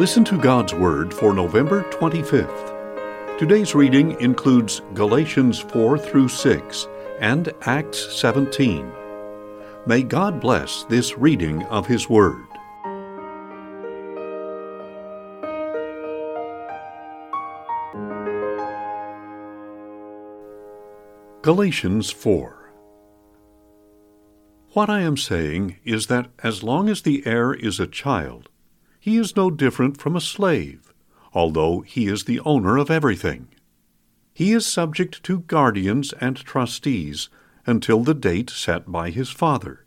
Listen to God's Word for November 25th. Today's reading includes Galatians 4 through 6 and Acts 17. May God bless this reading of His Word. Galatians 4 What I am saying is that as long as the heir is a child, he is no different from a slave, although he is the owner of everything. He is subject to guardians and trustees until the date set by his father.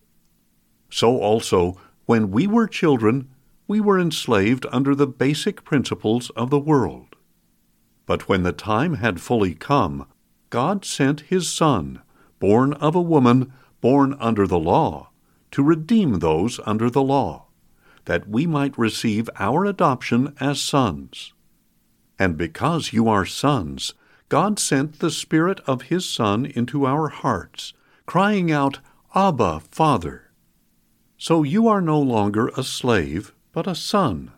So also, when we were children, we were enslaved under the basic principles of the world. But when the time had fully come, God sent his Son, born of a woman, born under the law, to redeem those under the law that we might receive our adoption as sons. And because you are sons, God sent the Spirit of His Son into our hearts, crying out, Abba, Father. So you are no longer a slave, but a son.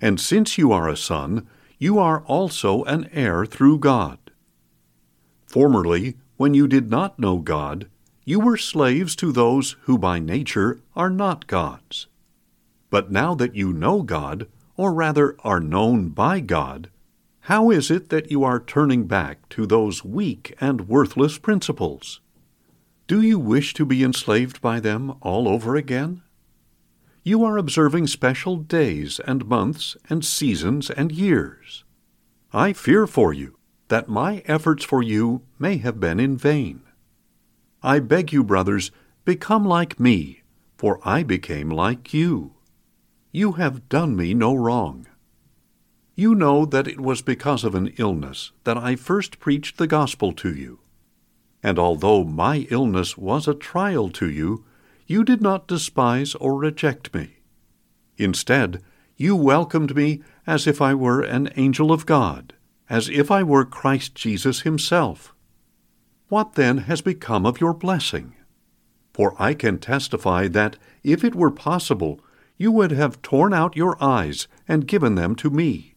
And since you are a son, you are also an heir through God. Formerly, when you did not know God, you were slaves to those who by nature are not God's. But now that you know God, or rather are known by God, how is it that you are turning back to those weak and worthless principles? Do you wish to be enslaved by them all over again? You are observing special days and months and seasons and years. I fear for you that my efforts for you may have been in vain. I beg you, brothers, become like me, for I became like you. You have done me no wrong. You know that it was because of an illness that I first preached the gospel to you. And although my illness was a trial to you, you did not despise or reject me. Instead, you welcomed me as if I were an angel of God, as if I were Christ Jesus himself. What then has become of your blessing? For I can testify that, if it were possible, you would have torn out your eyes and given them to me.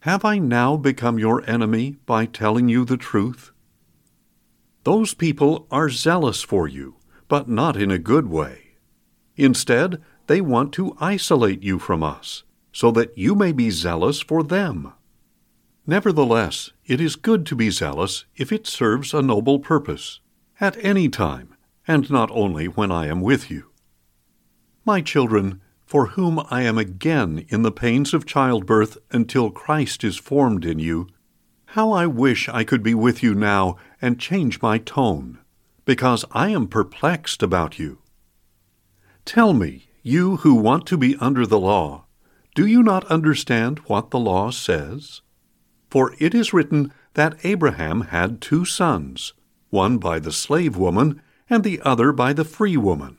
Have I now become your enemy by telling you the truth? Those people are zealous for you, but not in a good way. Instead, they want to isolate you from us, so that you may be zealous for them. Nevertheless, it is good to be zealous if it serves a noble purpose, at any time, and not only when I am with you. My children, for whom I am again in the pains of childbirth until Christ is formed in you, how I wish I could be with you now and change my tone, because I am perplexed about you. Tell me, you who want to be under the law, do you not understand what the law says? For it is written that Abraham had two sons, one by the slave woman and the other by the free woman.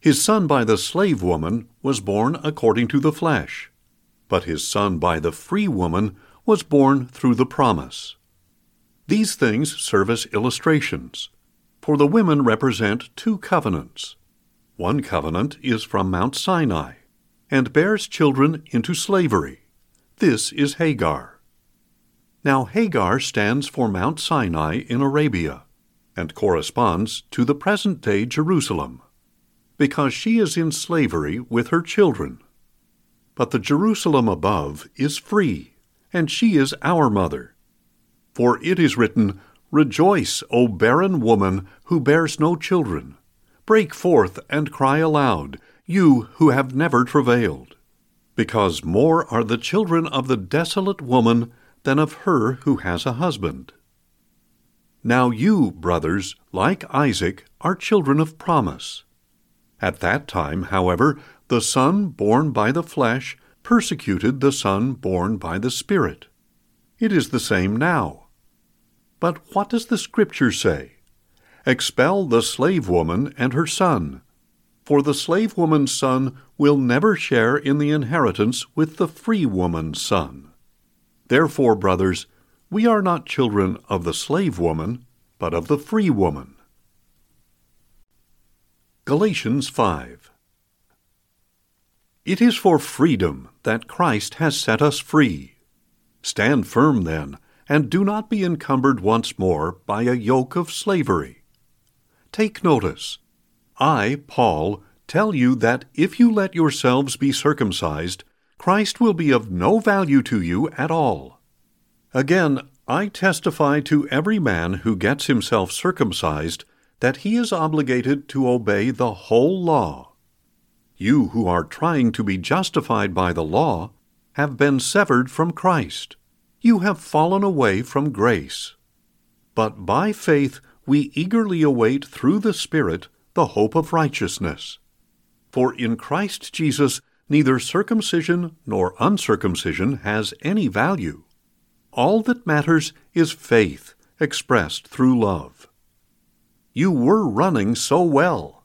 His son by the slave woman was born according to the flesh, but his son by the free woman was born through the promise. These things serve as illustrations, for the women represent two covenants. One covenant is from Mount Sinai, and bears children into slavery. This is Hagar. Now Hagar stands for Mount Sinai in Arabia, and corresponds to the present day Jerusalem because she is in slavery with her children. But the Jerusalem above is free, and she is our mother. For it is written, Rejoice, O barren woman who bears no children. Break forth and cry aloud, you who have never travailed. Because more are the children of the desolate woman than of her who has a husband. Now you, brothers, like Isaac, are children of promise. At that time, however, the Son born by the flesh persecuted the Son born by the Spirit. It is the same now. But what does the Scripture say? Expel the slave woman and her son, for the slave woman's son will never share in the inheritance with the free woman's son. Therefore, brothers, we are not children of the slave woman, but of the free woman. Galatians 5 It is for freedom that Christ has set us free. Stand firm, then, and do not be encumbered once more by a yoke of slavery. Take notice. I, Paul, tell you that if you let yourselves be circumcised, Christ will be of no value to you at all. Again, I testify to every man who gets himself circumcised that he is obligated to obey the whole law. You who are trying to be justified by the law have been severed from Christ. You have fallen away from grace. But by faith we eagerly await through the Spirit the hope of righteousness. For in Christ Jesus neither circumcision nor uncircumcision has any value all that matters is faith expressed through love. You were running so well.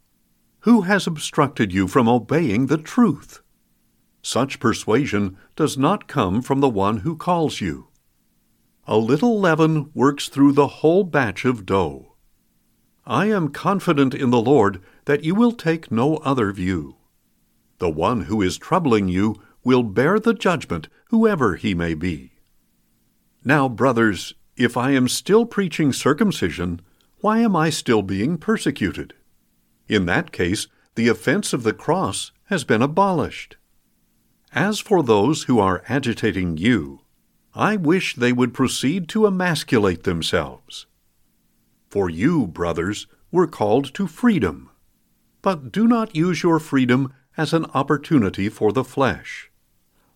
Who has obstructed you from obeying the truth? Such persuasion does not come from the one who calls you. A little leaven works through the whole batch of dough. I am confident in the Lord that you will take no other view. The one who is troubling you will bear the judgment, whoever he may be. Now, brothers, if I am still preaching circumcision, why am I still being persecuted? In that case, the offense of the cross has been abolished. As for those who are agitating you, I wish they would proceed to emasculate themselves. For you, brothers, were called to freedom. But do not use your freedom as an opportunity for the flesh.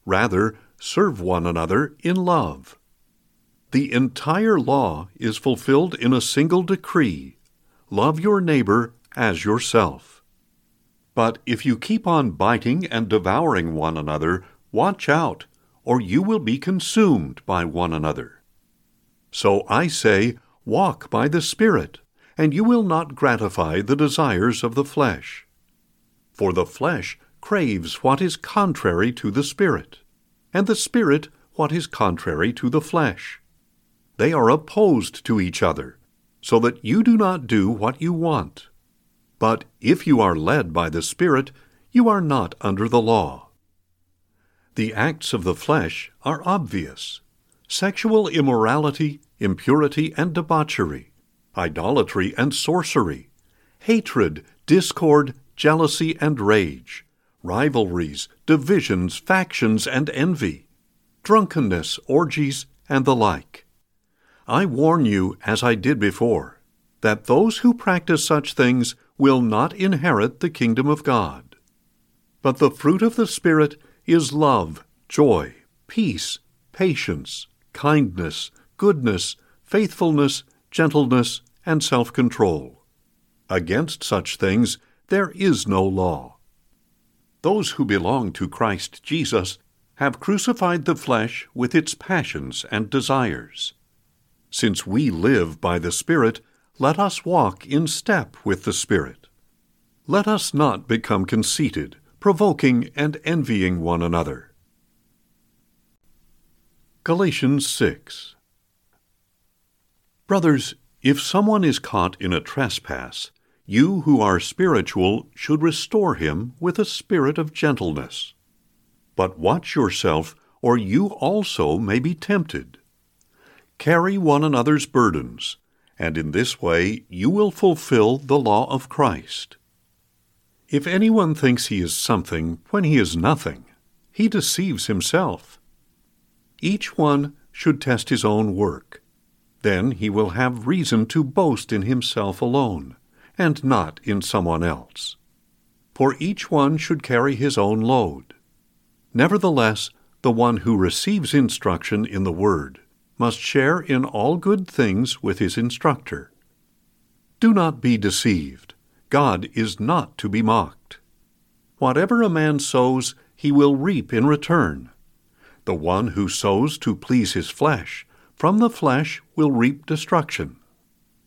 Rather, serve one another in love. The entire law is fulfilled in a single decree love your neighbor as yourself. But if you keep on biting and devouring one another, watch out, or you will be consumed by one another. So I say, walk by the Spirit, and you will not gratify the desires of the flesh. For the flesh craves what is contrary to the Spirit, and the Spirit what is contrary to the flesh they are opposed to each other, so that you do not do what you want. But if you are led by the Spirit, you are not under the law. The acts of the flesh are obvious sexual immorality, impurity, and debauchery, idolatry and sorcery, hatred, discord, jealousy, and rage, rivalries, divisions, factions, and envy, drunkenness, orgies, and the like. I warn you, as I did before, that those who practice such things will not inherit the kingdom of God. But the fruit of the Spirit is love, joy, peace, patience, kindness, goodness, faithfulness, gentleness, and self control. Against such things there is no law. Those who belong to Christ Jesus have crucified the flesh with its passions and desires. Since we live by the Spirit, let us walk in step with the Spirit. Let us not become conceited, provoking and envying one another. Galatians 6 Brothers, if someone is caught in a trespass, you who are spiritual should restore him with a spirit of gentleness. But watch yourself, or you also may be tempted. Carry one another's burdens, and in this way you will fulfill the law of Christ. If anyone thinks he is something when he is nothing, he deceives himself. Each one should test his own work. Then he will have reason to boast in himself alone, and not in someone else. For each one should carry his own load. Nevertheless, the one who receives instruction in the Word must share in all good things with his instructor. Do not be deceived. God is not to be mocked. Whatever a man sows, he will reap in return. The one who sows to please his flesh, from the flesh will reap destruction.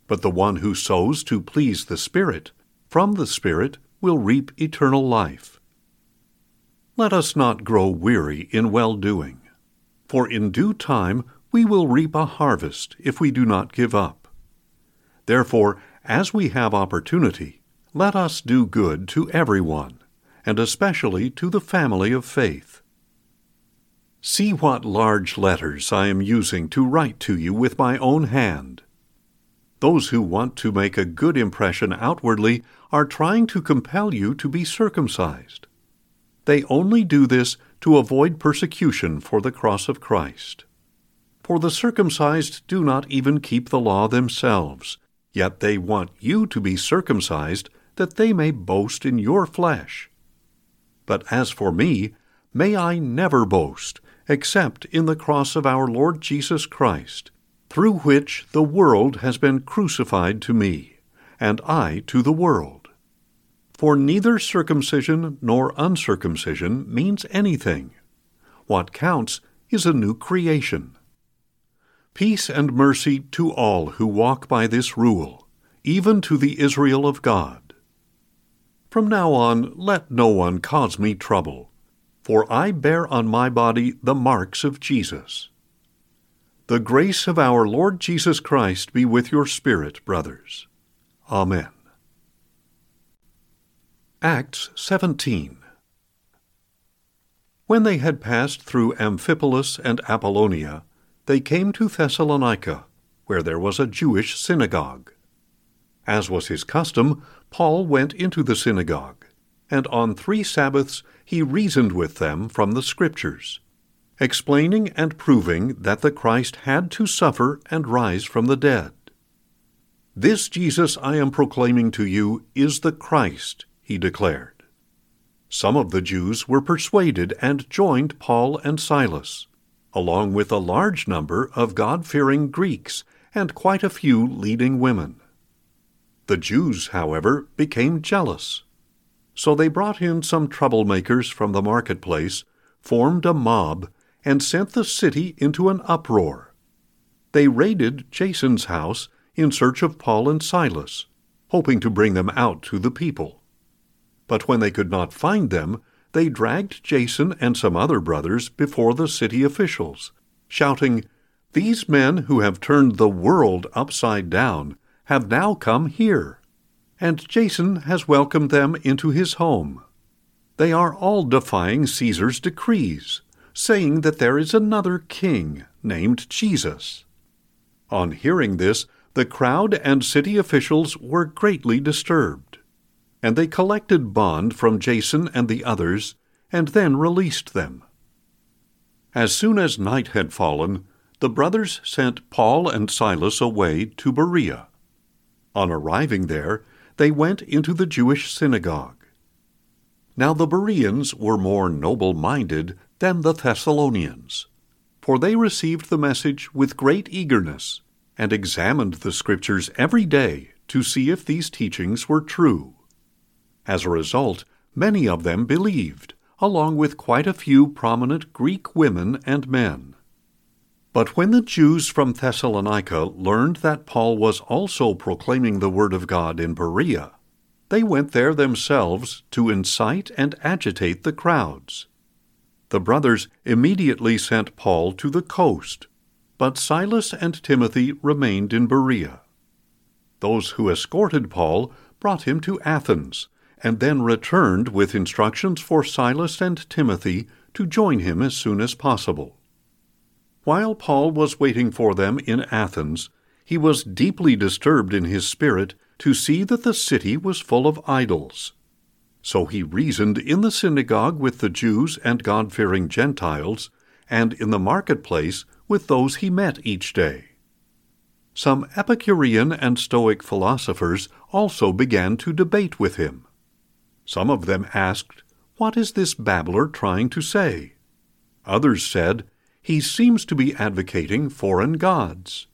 But the one who sows to please the Spirit, from the Spirit will reap eternal life. Let us not grow weary in well doing, for in due time we will reap a harvest if we do not give up. Therefore, as we have opportunity, let us do good to everyone, and especially to the family of faith. See what large letters I am using to write to you with my own hand. Those who want to make a good impression outwardly are trying to compel you to be circumcised. They only do this to avoid persecution for the cross of Christ. For the circumcised do not even keep the law themselves, yet they want you to be circumcised that they may boast in your flesh. But as for me, may I never boast except in the cross of our Lord Jesus Christ, through which the world has been crucified to me, and I to the world. For neither circumcision nor uncircumcision means anything. What counts is a new creation. Peace and mercy to all who walk by this rule, even to the Israel of God. From now on, let no one cause me trouble for I bear on my body the marks of Jesus. The grace of our Lord Jesus Christ be with your spirit, brothers. Amen. Acts 17 When they had passed through Amphipolis and Apollonia, they came to Thessalonica, where there was a Jewish synagogue. As was his custom, Paul went into the synagogue, and on three Sabbaths he reasoned with them from the Scriptures, explaining and proving that the Christ had to suffer and rise from the dead. This Jesus I am proclaiming to you is the Christ, he declared. Some of the Jews were persuaded and joined Paul and Silas, along with a large number of God fearing Greeks and quite a few leading women. The Jews, however, became jealous so they brought in some troublemakers from the marketplace, formed a mob, and sent the city into an uproar. They raided Jason's house in search of Paul and Silas, hoping to bring them out to the people. But when they could not find them, they dragged Jason and some other brothers before the city officials, shouting, These men who have turned the world upside down have now come here and Jason has welcomed them into his home. They are all defying Caesar's decrees, saying that there is another king named Jesus. On hearing this, the crowd and city officials were greatly disturbed, and they collected bond from Jason and the others, and then released them. As soon as night had fallen, the brothers sent Paul and Silas away to Berea. On arriving there, they went into the Jewish synagogue. Now the Bereans were more noble minded than the Thessalonians, for they received the message with great eagerness, and examined the Scriptures every day to see if these teachings were true. As a result, many of them believed, along with quite a few prominent Greek women and men. But when the Jews from Thessalonica learned that Paul was also proclaiming the word of God in Berea, they went there themselves to incite and agitate the crowds. The brothers immediately sent Paul to the coast, but Silas and Timothy remained in Berea. Those who escorted Paul brought him to Athens, and then returned with instructions for Silas and Timothy to join him as soon as possible. While Paul was waiting for them in Athens, he was deeply disturbed in his spirit to see that the city was full of idols. So he reasoned in the synagogue with the Jews and God fearing Gentiles, and in the marketplace with those he met each day. Some Epicurean and Stoic philosophers also began to debate with him. Some of them asked, What is this babbler trying to say? Others said, he seems to be advocating foreign gods.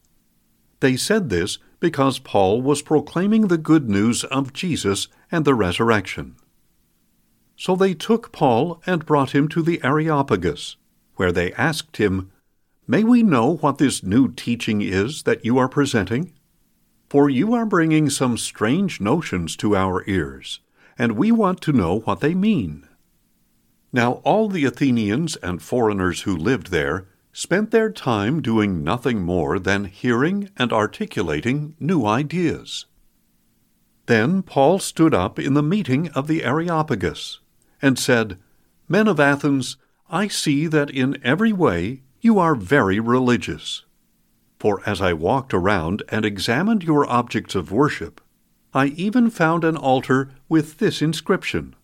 They said this because Paul was proclaiming the good news of Jesus and the resurrection. So they took Paul and brought him to the Areopagus, where they asked him, May we know what this new teaching is that you are presenting? For you are bringing some strange notions to our ears, and we want to know what they mean. Now all the Athenians and foreigners who lived there spent their time doing nothing more than hearing and articulating new ideas. Then Paul stood up in the meeting of the Areopagus, and said, Men of Athens, I see that in every way you are very religious. For as I walked around and examined your objects of worship, I even found an altar with this inscription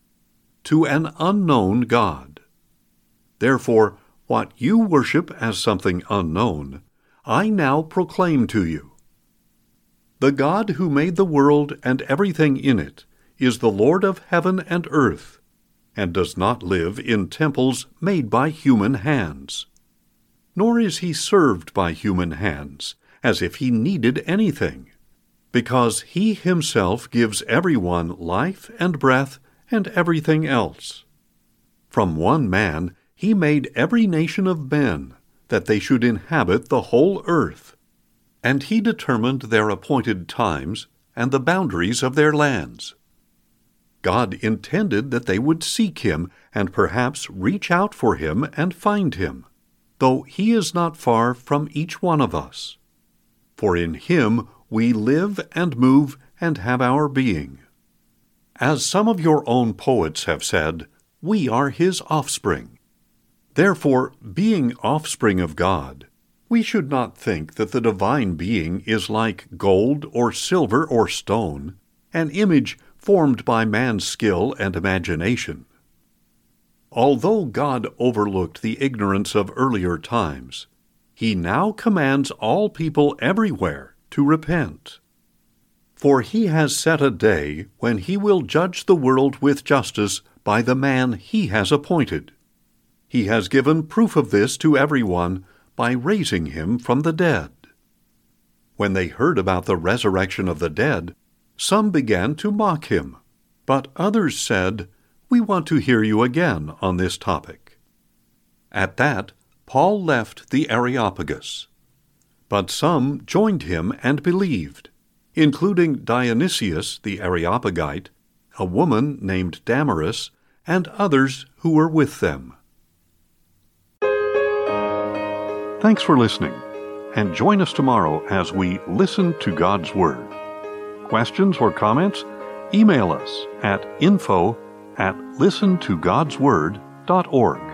To an unknown God. Therefore, what you worship as something unknown, I now proclaim to you. The God who made the world and everything in it is the Lord of heaven and earth, and does not live in temples made by human hands. Nor is he served by human hands, as if he needed anything, because he himself gives everyone life and breath and everything else. From one man he made every nation of men, that they should inhabit the whole earth. And he determined their appointed times and the boundaries of their lands. God intended that they would seek him and perhaps reach out for him and find him, though he is not far from each one of us. For in him we live and move and have our being. As some of your own poets have said, we are his offspring. Therefore, being offspring of God, we should not think that the divine being is like gold or silver or stone, an image formed by man's skill and imagination. Although God overlooked the ignorance of earlier times, he now commands all people everywhere to repent. For he has set a day when he will judge the world with justice by the man he has appointed. He has given proof of this to everyone by raising him from the dead. When they heard about the resurrection of the dead, some began to mock him, but others said, We want to hear you again on this topic. At that, Paul left the Areopagus. But some joined him and believed, including Dionysius the Areopagite, a woman named Damaris, and others who were with them. Thanks for listening, and join us tomorrow as we listen to God's Word. Questions or comments? Email us at info at listentogodsword.org.